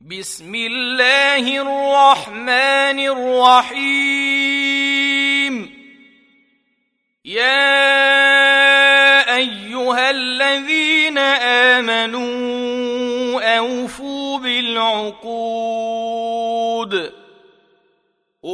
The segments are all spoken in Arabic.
بسم الله الرحمن الرحيم. يا أيها الذين آمنوا أوفوا بالعقود.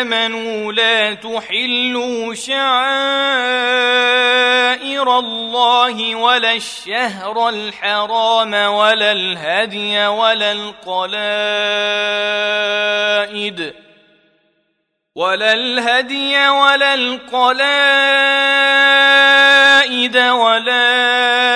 آمنوا لا تحلوا شعائر الله ولا الشهر الحرام ولا الهدي ولا القلائد ولا الهدي ولا القلائد ولا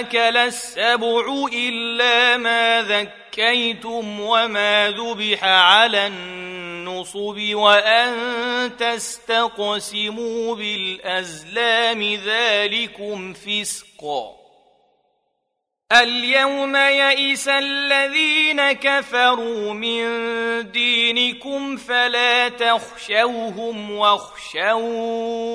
أكل السبع إلا ما ذكيتم وما ذبح على النصب وأن تستقسموا بالأزلام ذلكم فسقا اليوم يئس الذين كفروا من دينكم فلا تخشوهم واخشون.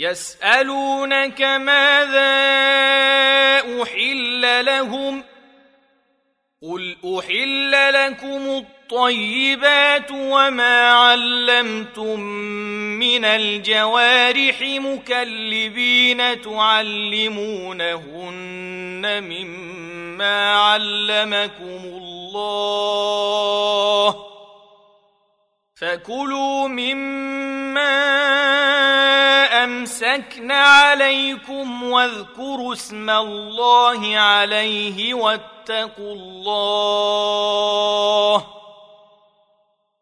يسألونك ماذا أحل لهم قل أحل لكم الطيب الطيبات وما علمتم من الجوارح مكلبين تعلمونهن مما علمكم الله فكلوا مما امسكن عليكم واذكروا اسم الله عليه واتقوا الله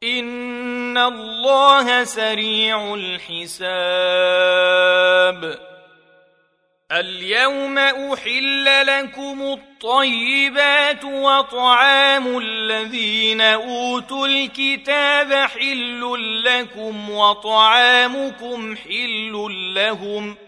ان الله سريع الحساب اليوم أحل لكم الطيبات وطعام الذين أوتوا الكتاب حل لكم وطعامكم حل لهم ۖ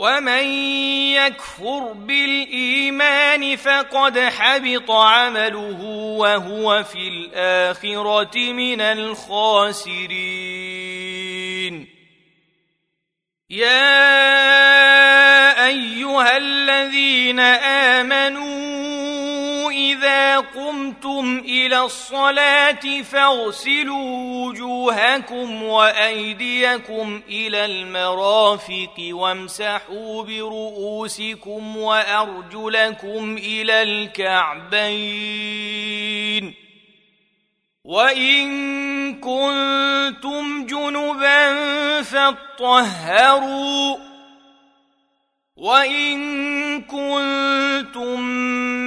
ومن يكفر بالايمان فقد حبط عمله وهو في الاخره من الخاسرين. يا ايها الذين امنوا إذا قمتم إلى الصلاة فاغسلوا وجوهكم وأيديكم إلى المرافق وامسحوا برؤوسكم وأرجلكم إلى الكعبين وإن كنتم جنبا فاطهروا وان كنتم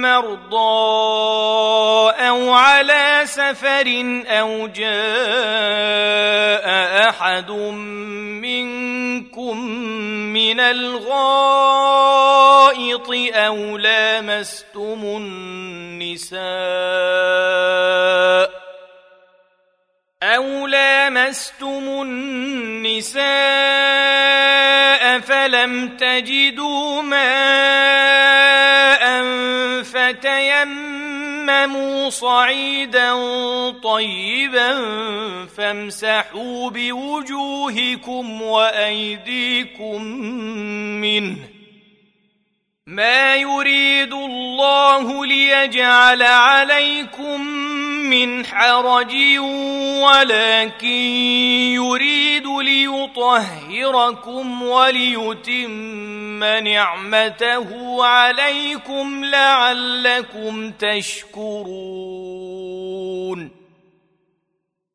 مرضى أو على سفر أو جاء احد منكم من الغائط أو لامستم النساء أو لامستم النساء فلم تجدوا ماء فتيمموا صعيدا طيبا فامسحوا بوجوهكم وأيديكم منه ما يريد الله ليجعل عليكم من حرج ولكن يريد ليطهركم وليتم نعمته عليكم لعلكم تشكرون.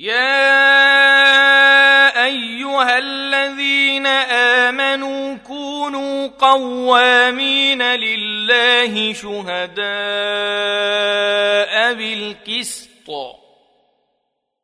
يا ايها الذين امنوا كونوا قوامين لله شهداء بالقسط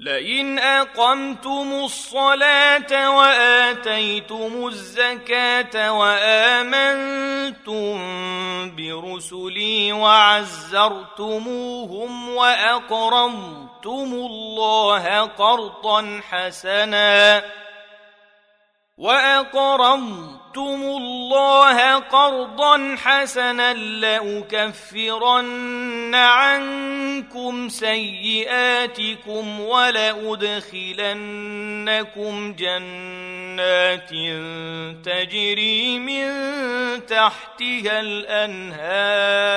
لئن أقمتم الصلاة وآتيتم الزكاة وآمنتم برسلي وعزرتموهم وأقرضتم الله قرضا حسنا وأقرضتم أقرضتم الله قرضا حسنا لأكفرن عنكم سيئاتكم ولأدخلنكم جنات تجري من تحتها الأنهار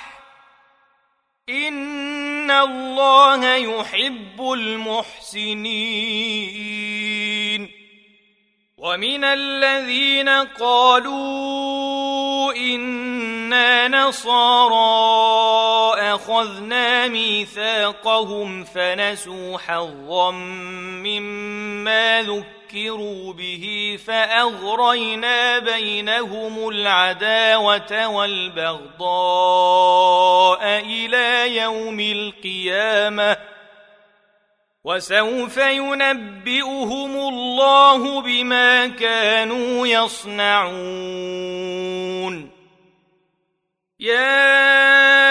ان الله يحب المحسنين ومن الذين قالوا أنا نصارى اخذنا ميثاقهم فنسوا حظا مما ذكروا ذكروا به فأغرينا بينهم العداوة والبغضاء إلى يوم القيامة وسوف ينبئهم الله بما كانوا يصنعون يا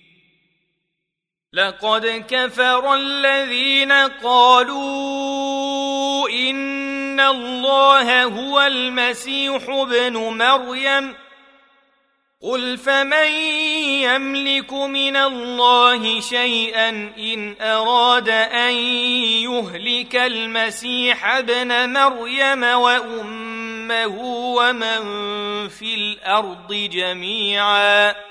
لقد كفر الذين قالوا إن الله هو المسيح ابن مريم. قل فمن يملك من الله شيئا إن أراد أن يهلك المسيح ابن مريم وأمه ومن في الأرض جميعا.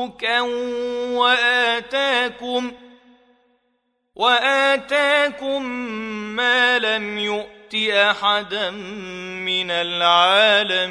ملوكا وآتاكم وآتاكم ما لم يؤت أحدا من العالمين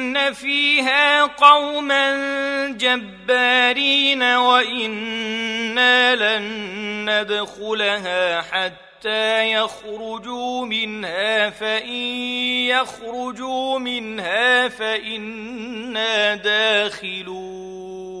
فيها قوما جبارين وأنا لن ندخلها حتى يخرجوا منها فان يخرجوا منها فانا داخلون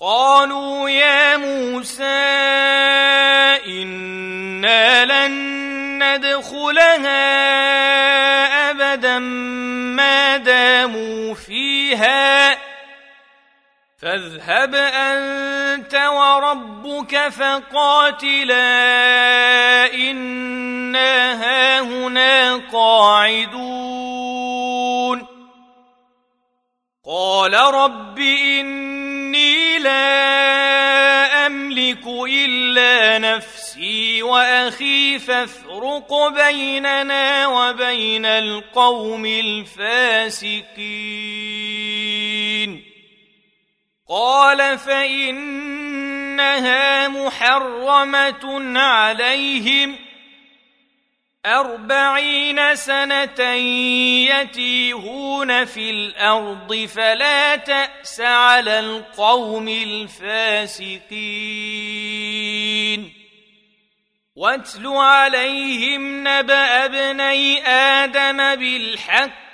قالوا يا موسى إنا لن ندخلها أبدا ما داموا فيها. فاذهب أنت وربك فقاتلا إنا هاهنا قاعدون. قال رب اني لا أملك إلا نفسي وأخي فافرق بيننا وبين القوم الفاسقين. قال فإنها محرمة عليهم أربعين سنة يتيهون في الأرض فلا تأس على القوم الفاسقين. واتل عليهم نبأ ابني آدم بالحق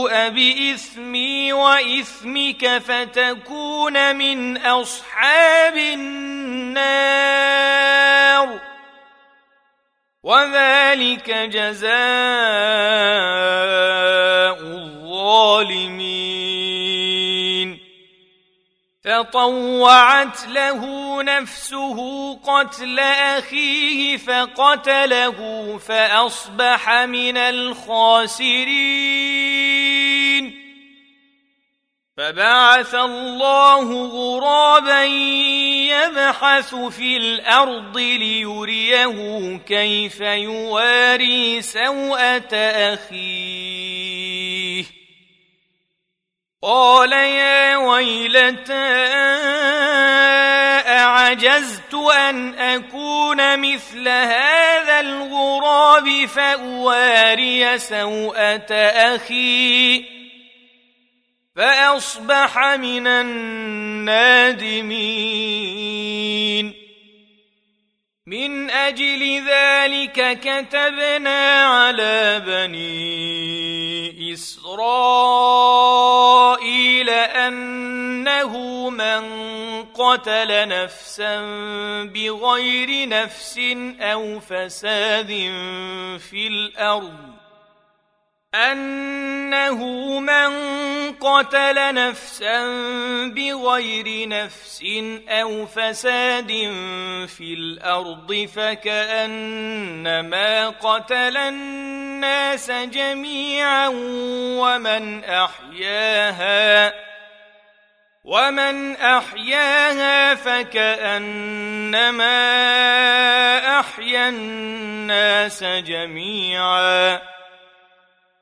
تبوء باثمي وإثمك فتكون من أصحاب النار. وذلك جزاء الظالمين. فطوعت له نفسه قتل أخيه فقتله فأصبح من الخاسرين. فبعث الله غرابا يبحث في الأرض ليريه كيف يواري سوءة أخيه. قال يا ويلتى أعجزت أن أكون مثل هذا الغراب فأواري سوءة أخي؟ فأصبح من النادمين. من أجل ذلك كتبنا على بني إسرائيل أنه من قتل نفسا بغير نفس أو فساد في الأرض. أنه من قتل نفسا بغير نفس أو فساد في الأرض فكأنما قتل الناس جميعا ومن أحياها ومن أحياها فكأنما أحيا الناس جميعا.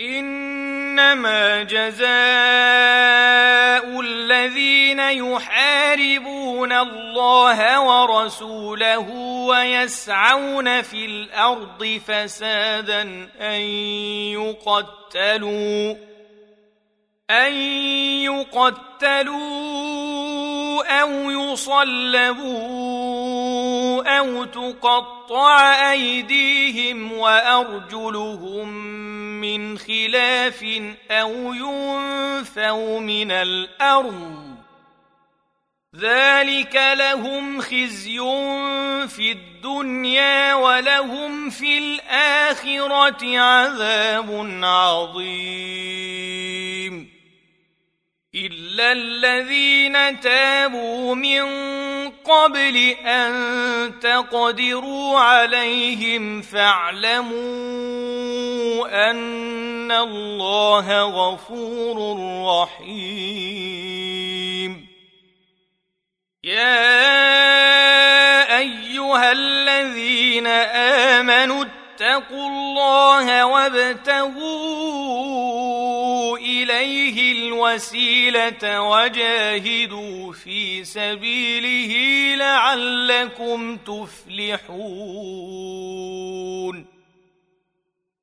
إنما جزاء الذين يحاربون الله ورسوله ويسعون في الأرض فسادا أن يقتلوا أن يقتلوا أو يصلبوا أو تقطع أيديهم وأرجلهم من خلاف أو ينفوا من الأرض. ذلك لهم خزي في الدنيا ولهم في الآخرة عذاب عظيم. إلا الذين تابوا من قبل أن تقدروا عليهم فاعلموا أن الله غفور رحيم. يا أيها الذين آمنوا اتقوا الله وابتغوا إليه الوسيلة وجاهدوا في سبيله لعلكم تفلحون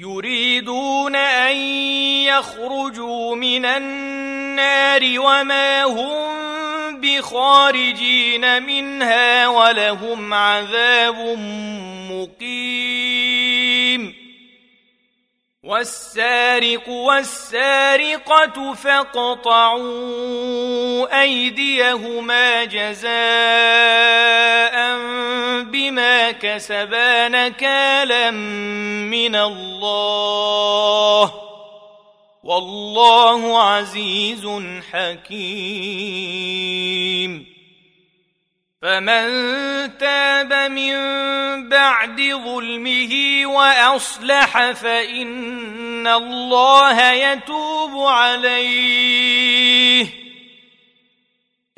يريدون أن يخرجوا من النار وما هم بخارجين منها ولهم عذاب مقيم. والسارق والسارقة فاقطعوا أيديهما جزاء بما كسبا نكالا من الله والله عزيز حكيم فمن تاب من بعد ظلمه وأصلح فإن الله يتوب عليه.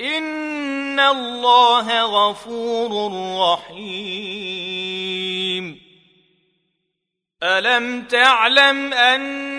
إن الله غفور رحيم. ألم تعلم أن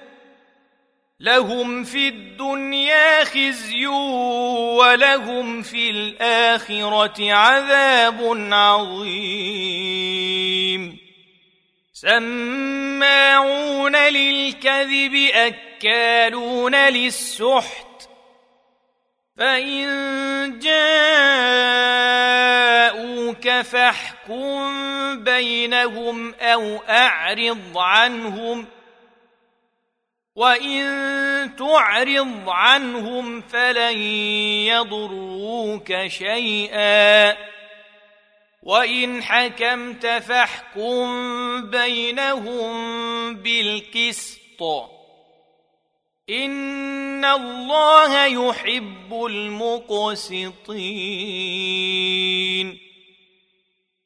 لهم في الدنيا خزي ولهم في الآخرة عذاب عظيم. سماعون للكذب أكالون للسحت. فإن جاءوك فاحكم بينهم أو أعرض عنهم. وان تعرض عنهم فلن يضروك شيئا وان حكمت فاحكم بينهم بالقسط ان الله يحب المقسطين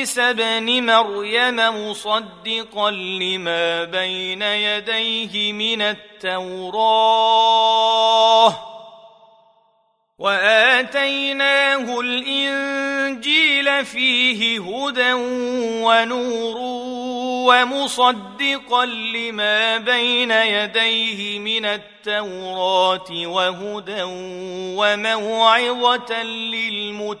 بعيسى ابن مريم مصدقا لما بين يديه من التوراه وآتيناه الإنجيل فيه هدى ونور ومصدقا لما بين يديه من التوراه وهدى وموعظة للمتقين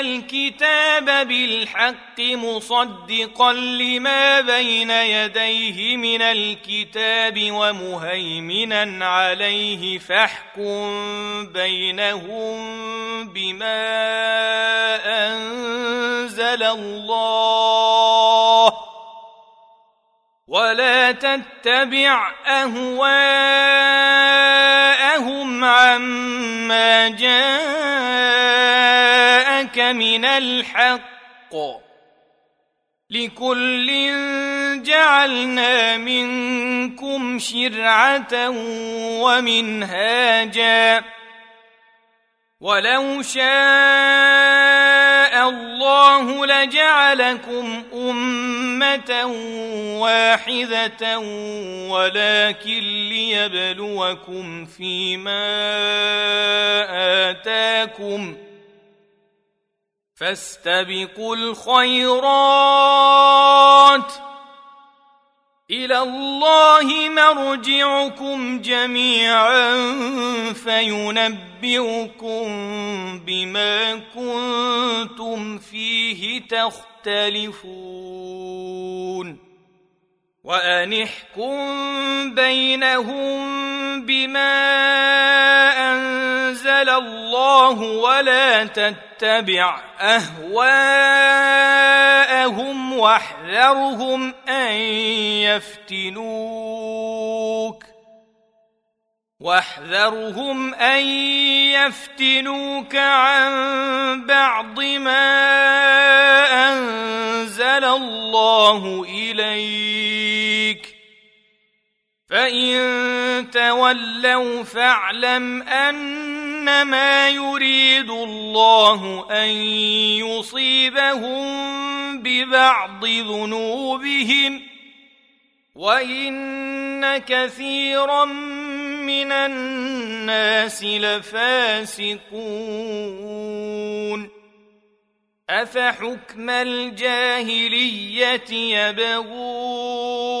الكتاب بالحق مصدقا لما بين يديه من الكتاب ومهيمنا عليه فاحكم بينهم بما أنزل الله. ولا تتبع أهواءهم عما جاءك من الحق لكل جعلنا منكم شرعة ومنهاجا. ولو شاء الله لجعلكم أمة واحدة ولكن ليبلوكم فيما آتاكم. فاستبقوا الخيرات. إلى الله مرجعكم جميعا فينبئكم بما كنتم فيه تختلفون. وانحكم بينهم بما انزل الله ولا تتبع اهواءهم واحذرهم ان يفتنوك واحذرهم ان يفتنوك عن بعض ما انزل الله اليك فان تولوا فاعلم انما يريد الله ان يصيبهم ببعض ذنوبهم وان كثيرا من الناس لفاسقون افحكم الجاهليه يبغون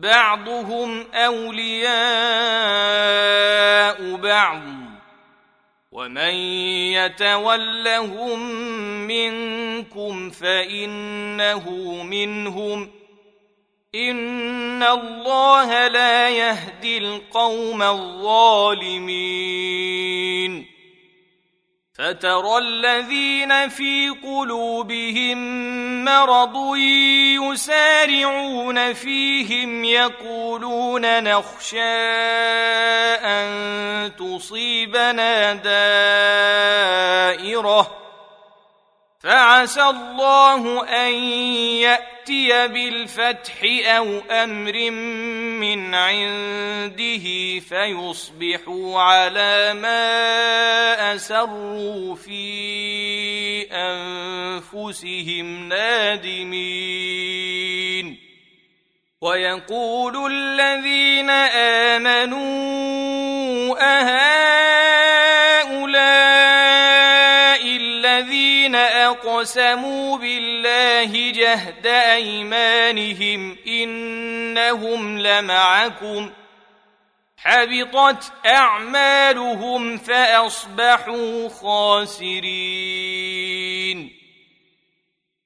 بعضهم أولياء بعض ومن يتولهم منكم فإنه منهم. إن الله لا يهدي القوم الظالمين. فترى الذين في قلوبهم مرض يسارعون فيهم يقولون نخشى أن تصيبنا دائرة. فعسى الله أن يأتي بالفتح أو أمر من عنده فيصبحوا على ما أسروا في أنفسهم نادمين. ويقول الذين آمنوا اهؤلاء أقسموا بالله جهد أيمانهم إنهم لمعكم حبطت أعمالهم فأصبحوا خاسرين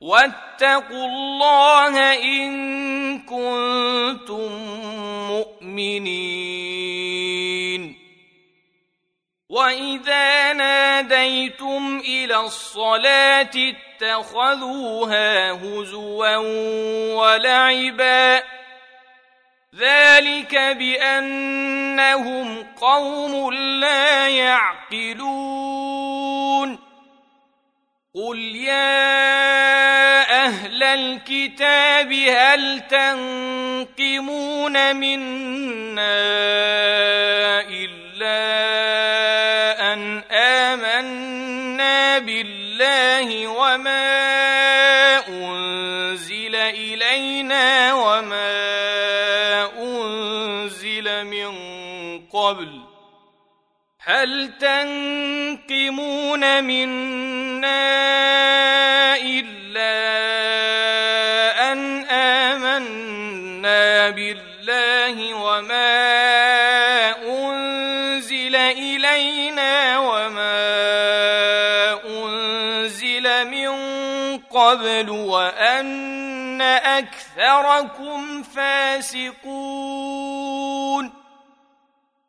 واتقوا الله إن كنتم مؤمنين. وإذا ناديتم إلى الصلاة اتخذوها هزوا ولعبا. ذلك بأنهم قوم لا يعقلون. قل يا أهل الكتاب هل تنقمون منا الا ان امنا بالله وما انزل الينا وما هل تنقمون منا إلا أن آمنا بالله وما أنزل إلينا وما أنزل من قبل وأن أكثركم فاسقون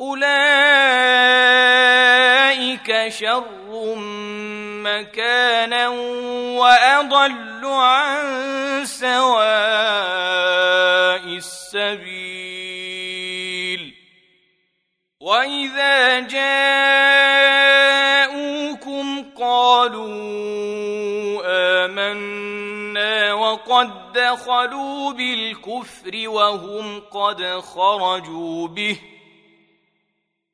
أولئك شر مكانا وأضل عن سواء السبيل. وإذا جاءوكم قالوا آمنا وقد دخلوا بالكفر وهم قد خرجوا به ۖ.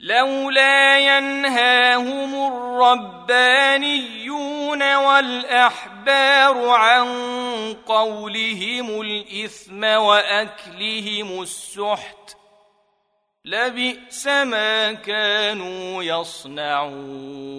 لولا ينهاهم الربانيون والأحبار عن قولهم الإثم وأكلهم السحت لبئس ما كانوا يصنعون.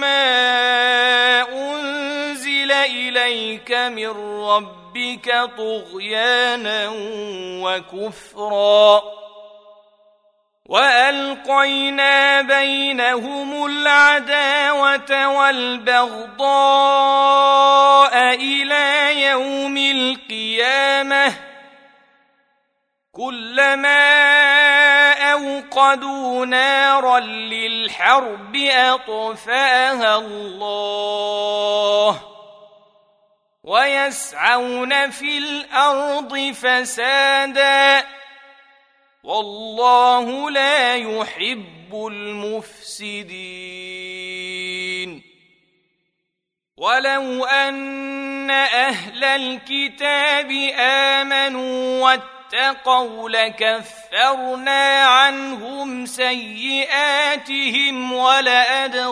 ما أنزل إليك من ربك طغيانا وكفرا. وألقينا بينهم العداوة والبغضاء إلى يوم القيامة. كلما أوقدوا نارا للحرب أطفاها الله ويسعون في الأرض فسادا والله لا يحب المفسدين ولو أن أهل الكتاب آمنوا واتقوا لكفرنا عنهم سيئاتهم ولأدخلناهم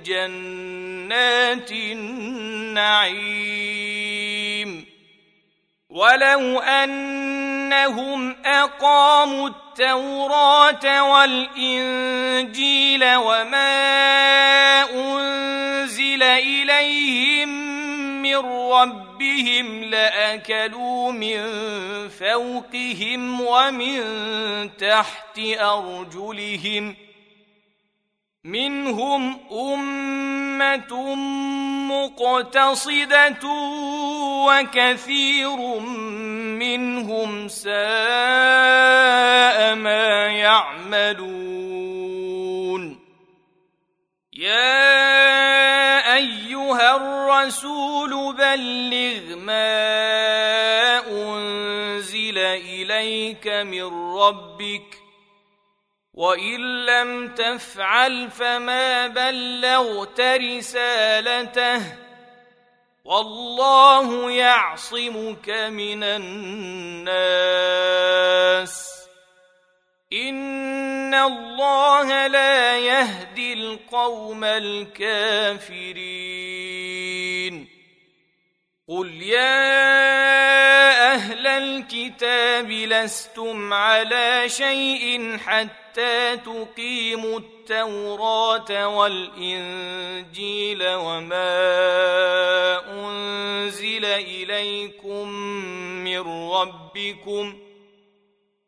جنات النعيم. ولو أنهم أقاموا التوراة والإنجيل وما أنزل إليهم من ربهم لأكلوا من فوقهم ومن تحت أرجلهم منهم أمة مقتصدة وكثير منهم ساء ما يعملون يا أيها الرسول بلغ ما أنزل إليك من ربك وإن لم تفعل فما بلغت رسالته والله يعصمك من الناس ان الله لا يهدي القوم الكافرين قل يا أهل الكتاب لستم على شيء حتى تقيموا التوراه والانجيل وما انزل اليكم من ربكم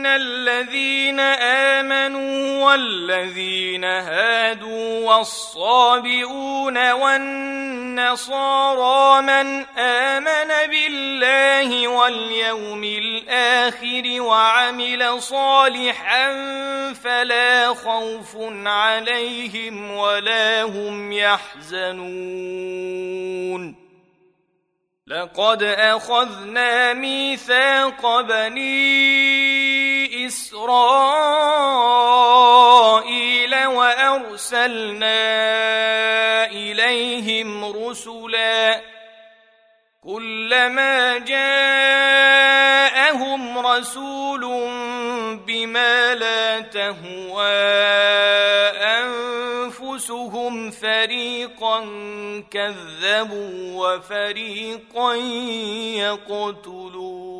ان الذين امنوا والذين هادوا والصابئون والنصارى من امن بالله واليوم الآخر وعمل صالحا فلا خوف عليهم ولا هم يحزنون لقد اخذنا ميثاق بني إسرائيل وأرسلنا إليهم رسلا كلما جاءهم رسول بما لا تهوى أنفسهم فريقا كذبوا وفريقا يقتلون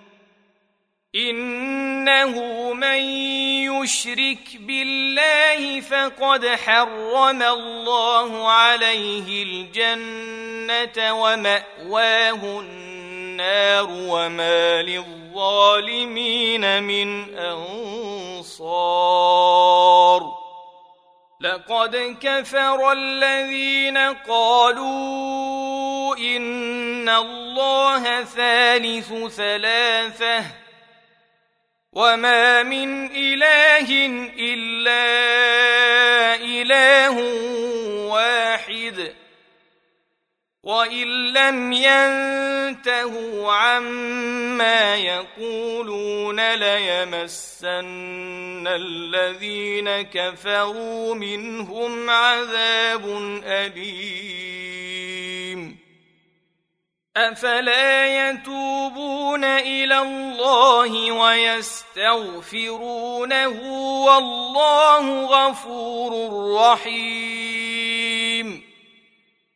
إنه من يشرك بالله فقد حرم الله عليه الجنة ومأواه النار وما للظالمين من أنصار. لقد كفر الذين قالوا إن الله ثالث ثلاثة وما من اله الا اله واحد وان لم ينتهوا عما يقولون ليمسن الذين كفروا منهم عذاب اليم أفلا يتوبون إلى الله ويستغفرونه والله غفور رحيم.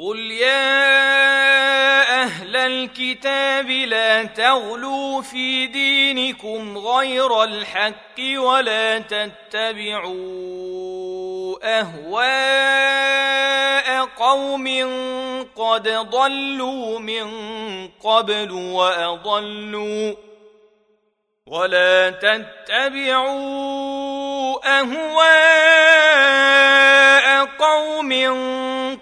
قل يا أهل الكتاب لا تغلوا في دينكم غير الحق ولا تتبعوا اهواء قوم قد ضلوا من قبل واضلوا ولا تتبعوا اهواء قوم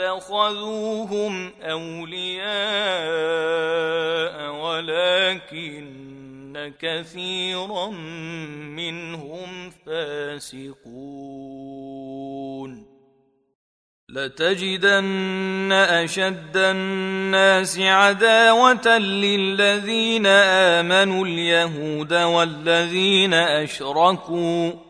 اتخذوهم أولياء ولكن كثيرا منهم فاسقون. لتجدن أشد الناس عداوة للذين آمنوا اليهود والذين أشركوا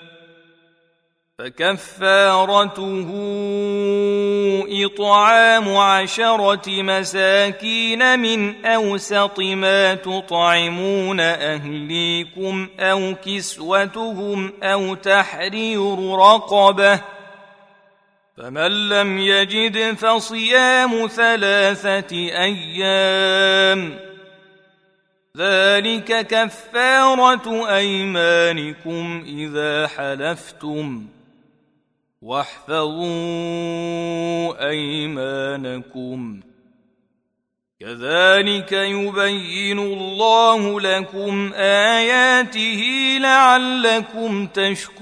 فكفارته إطعام عشرة مساكين من أوسط ما تطعمون أهليكم أو كسوتهم أو تحرير رقبة فمن لم يجد فصيام ثلاثة أيام ذلك كفارة أيمانكم إذا حلفتم واحفظوا أيمانكم. كذلك يبين الله لكم آياته لعلكم تشكرون.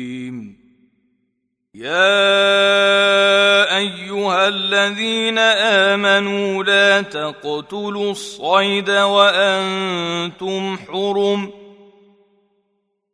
يا ايها الذين امنوا لا تقتلوا الصيد وأنتم حرم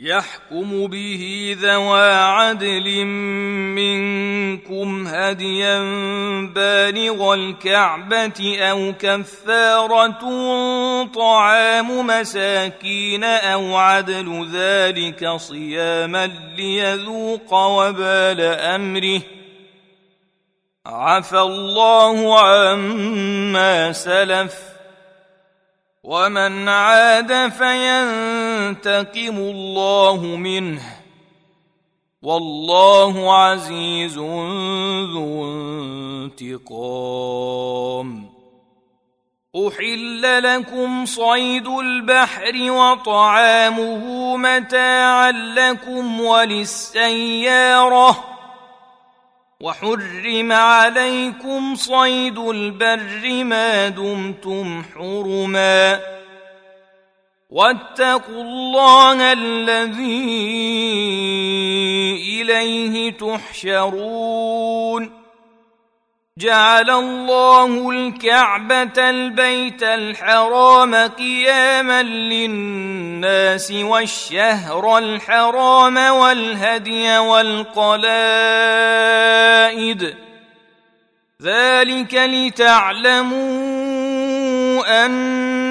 يحكم به ذوى عدل منكم هديا بالغ الكعبة أو كفارة طعام مساكين أو عدل ذلك صياما ليذوق وبال أمره. عفى الله عما سلف. ومن عاد فينتقم الله منه. والله عزيز ذو انتقام. أحل لكم صيد البحر وطعامه متاعا لكم وللسيارة. وحرم عليكم صيد البر ما دمتم حرما. واتقوا الله الذي إليه تحشرون. جعل الله الكعبة البيت الحرام قياما للناس والشهر الحرام والهدي والقلائد. ذلك لتعلموا أن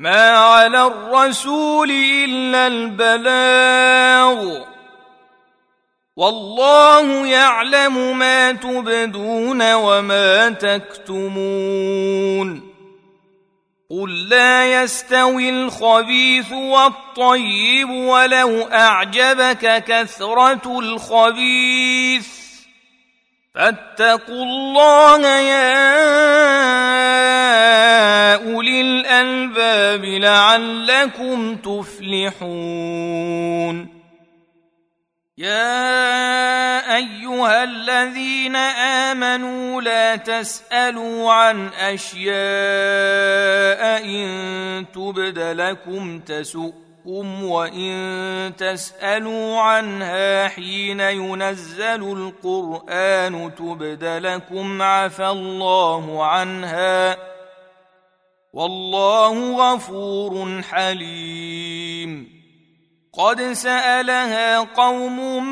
ما على الرسول الا البلاغ والله يعلم ما تبدون وما تكتمون قل لا يستوي الخبيث والطيب ولو اعجبك كثره الخبيث فاتقوا الله يا أولي الألباب لعلكم تفلحون. يا أيها الذين آمنوا لا تسألوا عن أشياء إن تبد لكم تسؤ ربكم وان تسالوا عنها حين ينزل القران تبد لكم عفى الله عنها والله غفور حليم. قد سالها قوم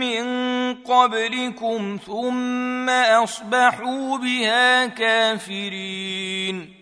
من قبلكم ثم اصبحوا بها كافرين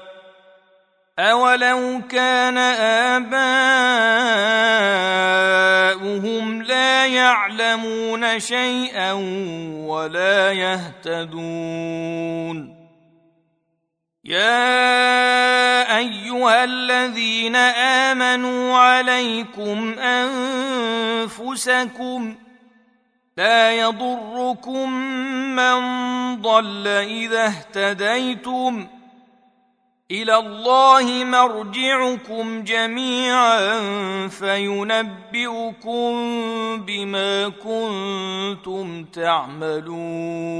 اولو كان اباؤهم لا يعلمون شيئا ولا يهتدون يا ايها الذين امنوا عليكم انفسكم لا يضركم من ضل اذا اهتديتم إلى الله مرجعكم جميعا فينبئكم بما كنتم تعملون.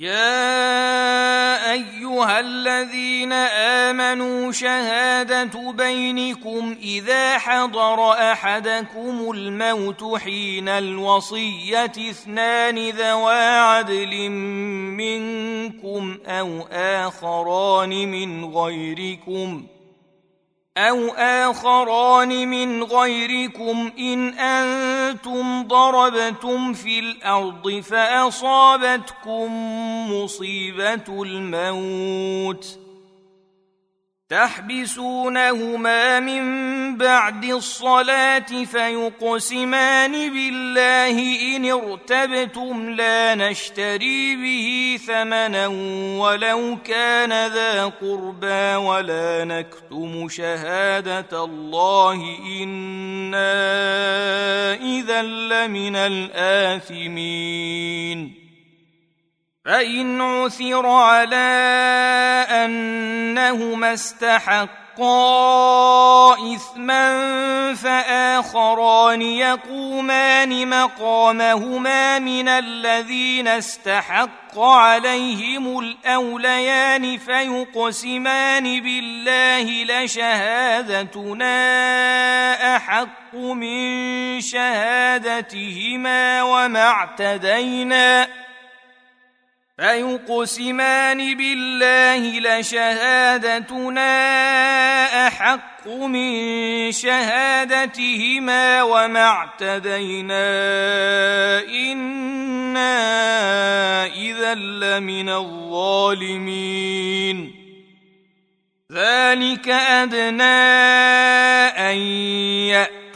يا ايها الذين امنوا شهاده بينكم اذا حضر احدكم الموت حين الوصيه اثنان ذوا عدل منكم أو اخران من غيركم أو آخران من غيركم إن أنتم ضربتم في الأرض فأصابتكم مصيبة الموت تحبسونهما من بعد الصلاة فيقسمان بالله إن ارتبتم لا نشتري به ثمنا ولو كان ذا قربى ولا نكتم شهادة الله إنا إذا لمن الآثمين فإن عثر على أنهما استحقا إثما فآخران يقومان مقامهما من الذين استحق عليهم الأوليان فيقسمان بالله لشهادتنا أحق من شهادتهما وما اعتدينا فيقسمان بالله لشهادتنا أحق من شهادتهما وما اعتدينا إنا إذا لمن الظالمين. ذلك أدنى أن يأتي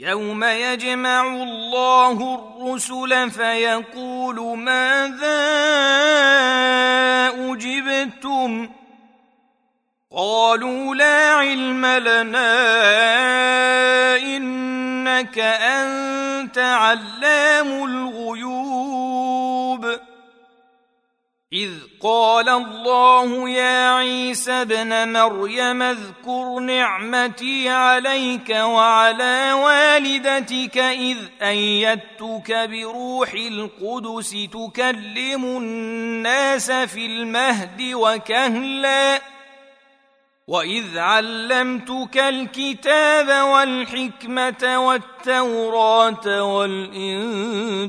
يوم يجمع الله الرسل فيقول ماذا اجبتم قالوا لا علم لنا انك انت علام الغيوب اذ قال الله يا عيسى ابن مريم اذكر نعمتي عليك وعلى والدتك إذ أيدتك بروح القدس تكلم الناس في المهد وكهلا وإذ علمتك الكتاب والحكمة والتوراة والإنجيل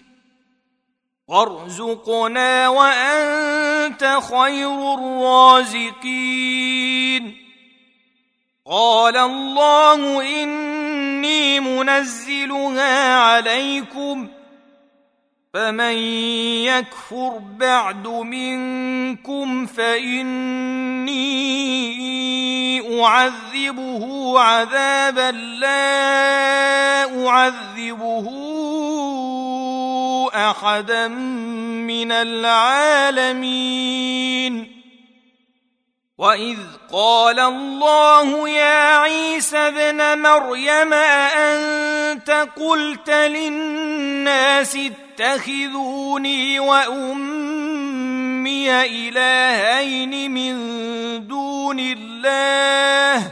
وارزقنا وأنت خير الرازقين. قال الله إني منزلها عليكم فمن يكفر بعد منكم فإني أعذبه عذابا لا أعذبه أحدا من العالمين. وإذ قال الله يا عيسى ابن مريم أأنت قلت للناس اتخذوني وأمي إلهين من دون الله؟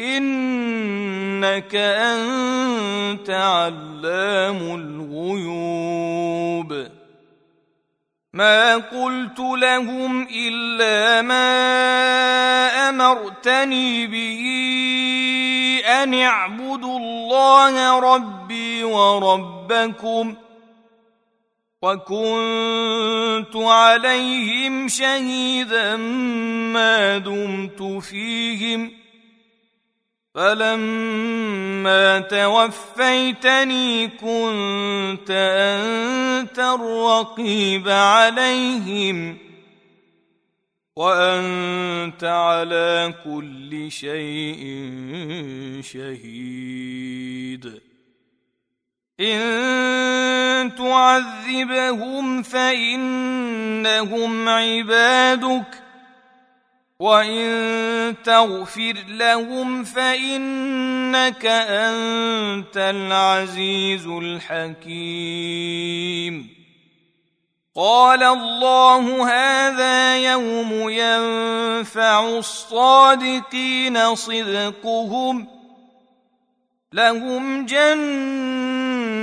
إنك أنت علام الغيوب. ما قلت لهم إلا ما أمرتني به أن اعبدوا الله ربي وربكم وكنت عليهم شهيدا ما دمت فيهم فلما توفيتني كنت انت الرقيب عليهم وانت على كل شيء شهيد. ان تعذبهم فانهم عبادك وان تغفر لهم فانك انت العزيز الحكيم قال الله هذا يوم ينفع الصادقين صدقهم لهم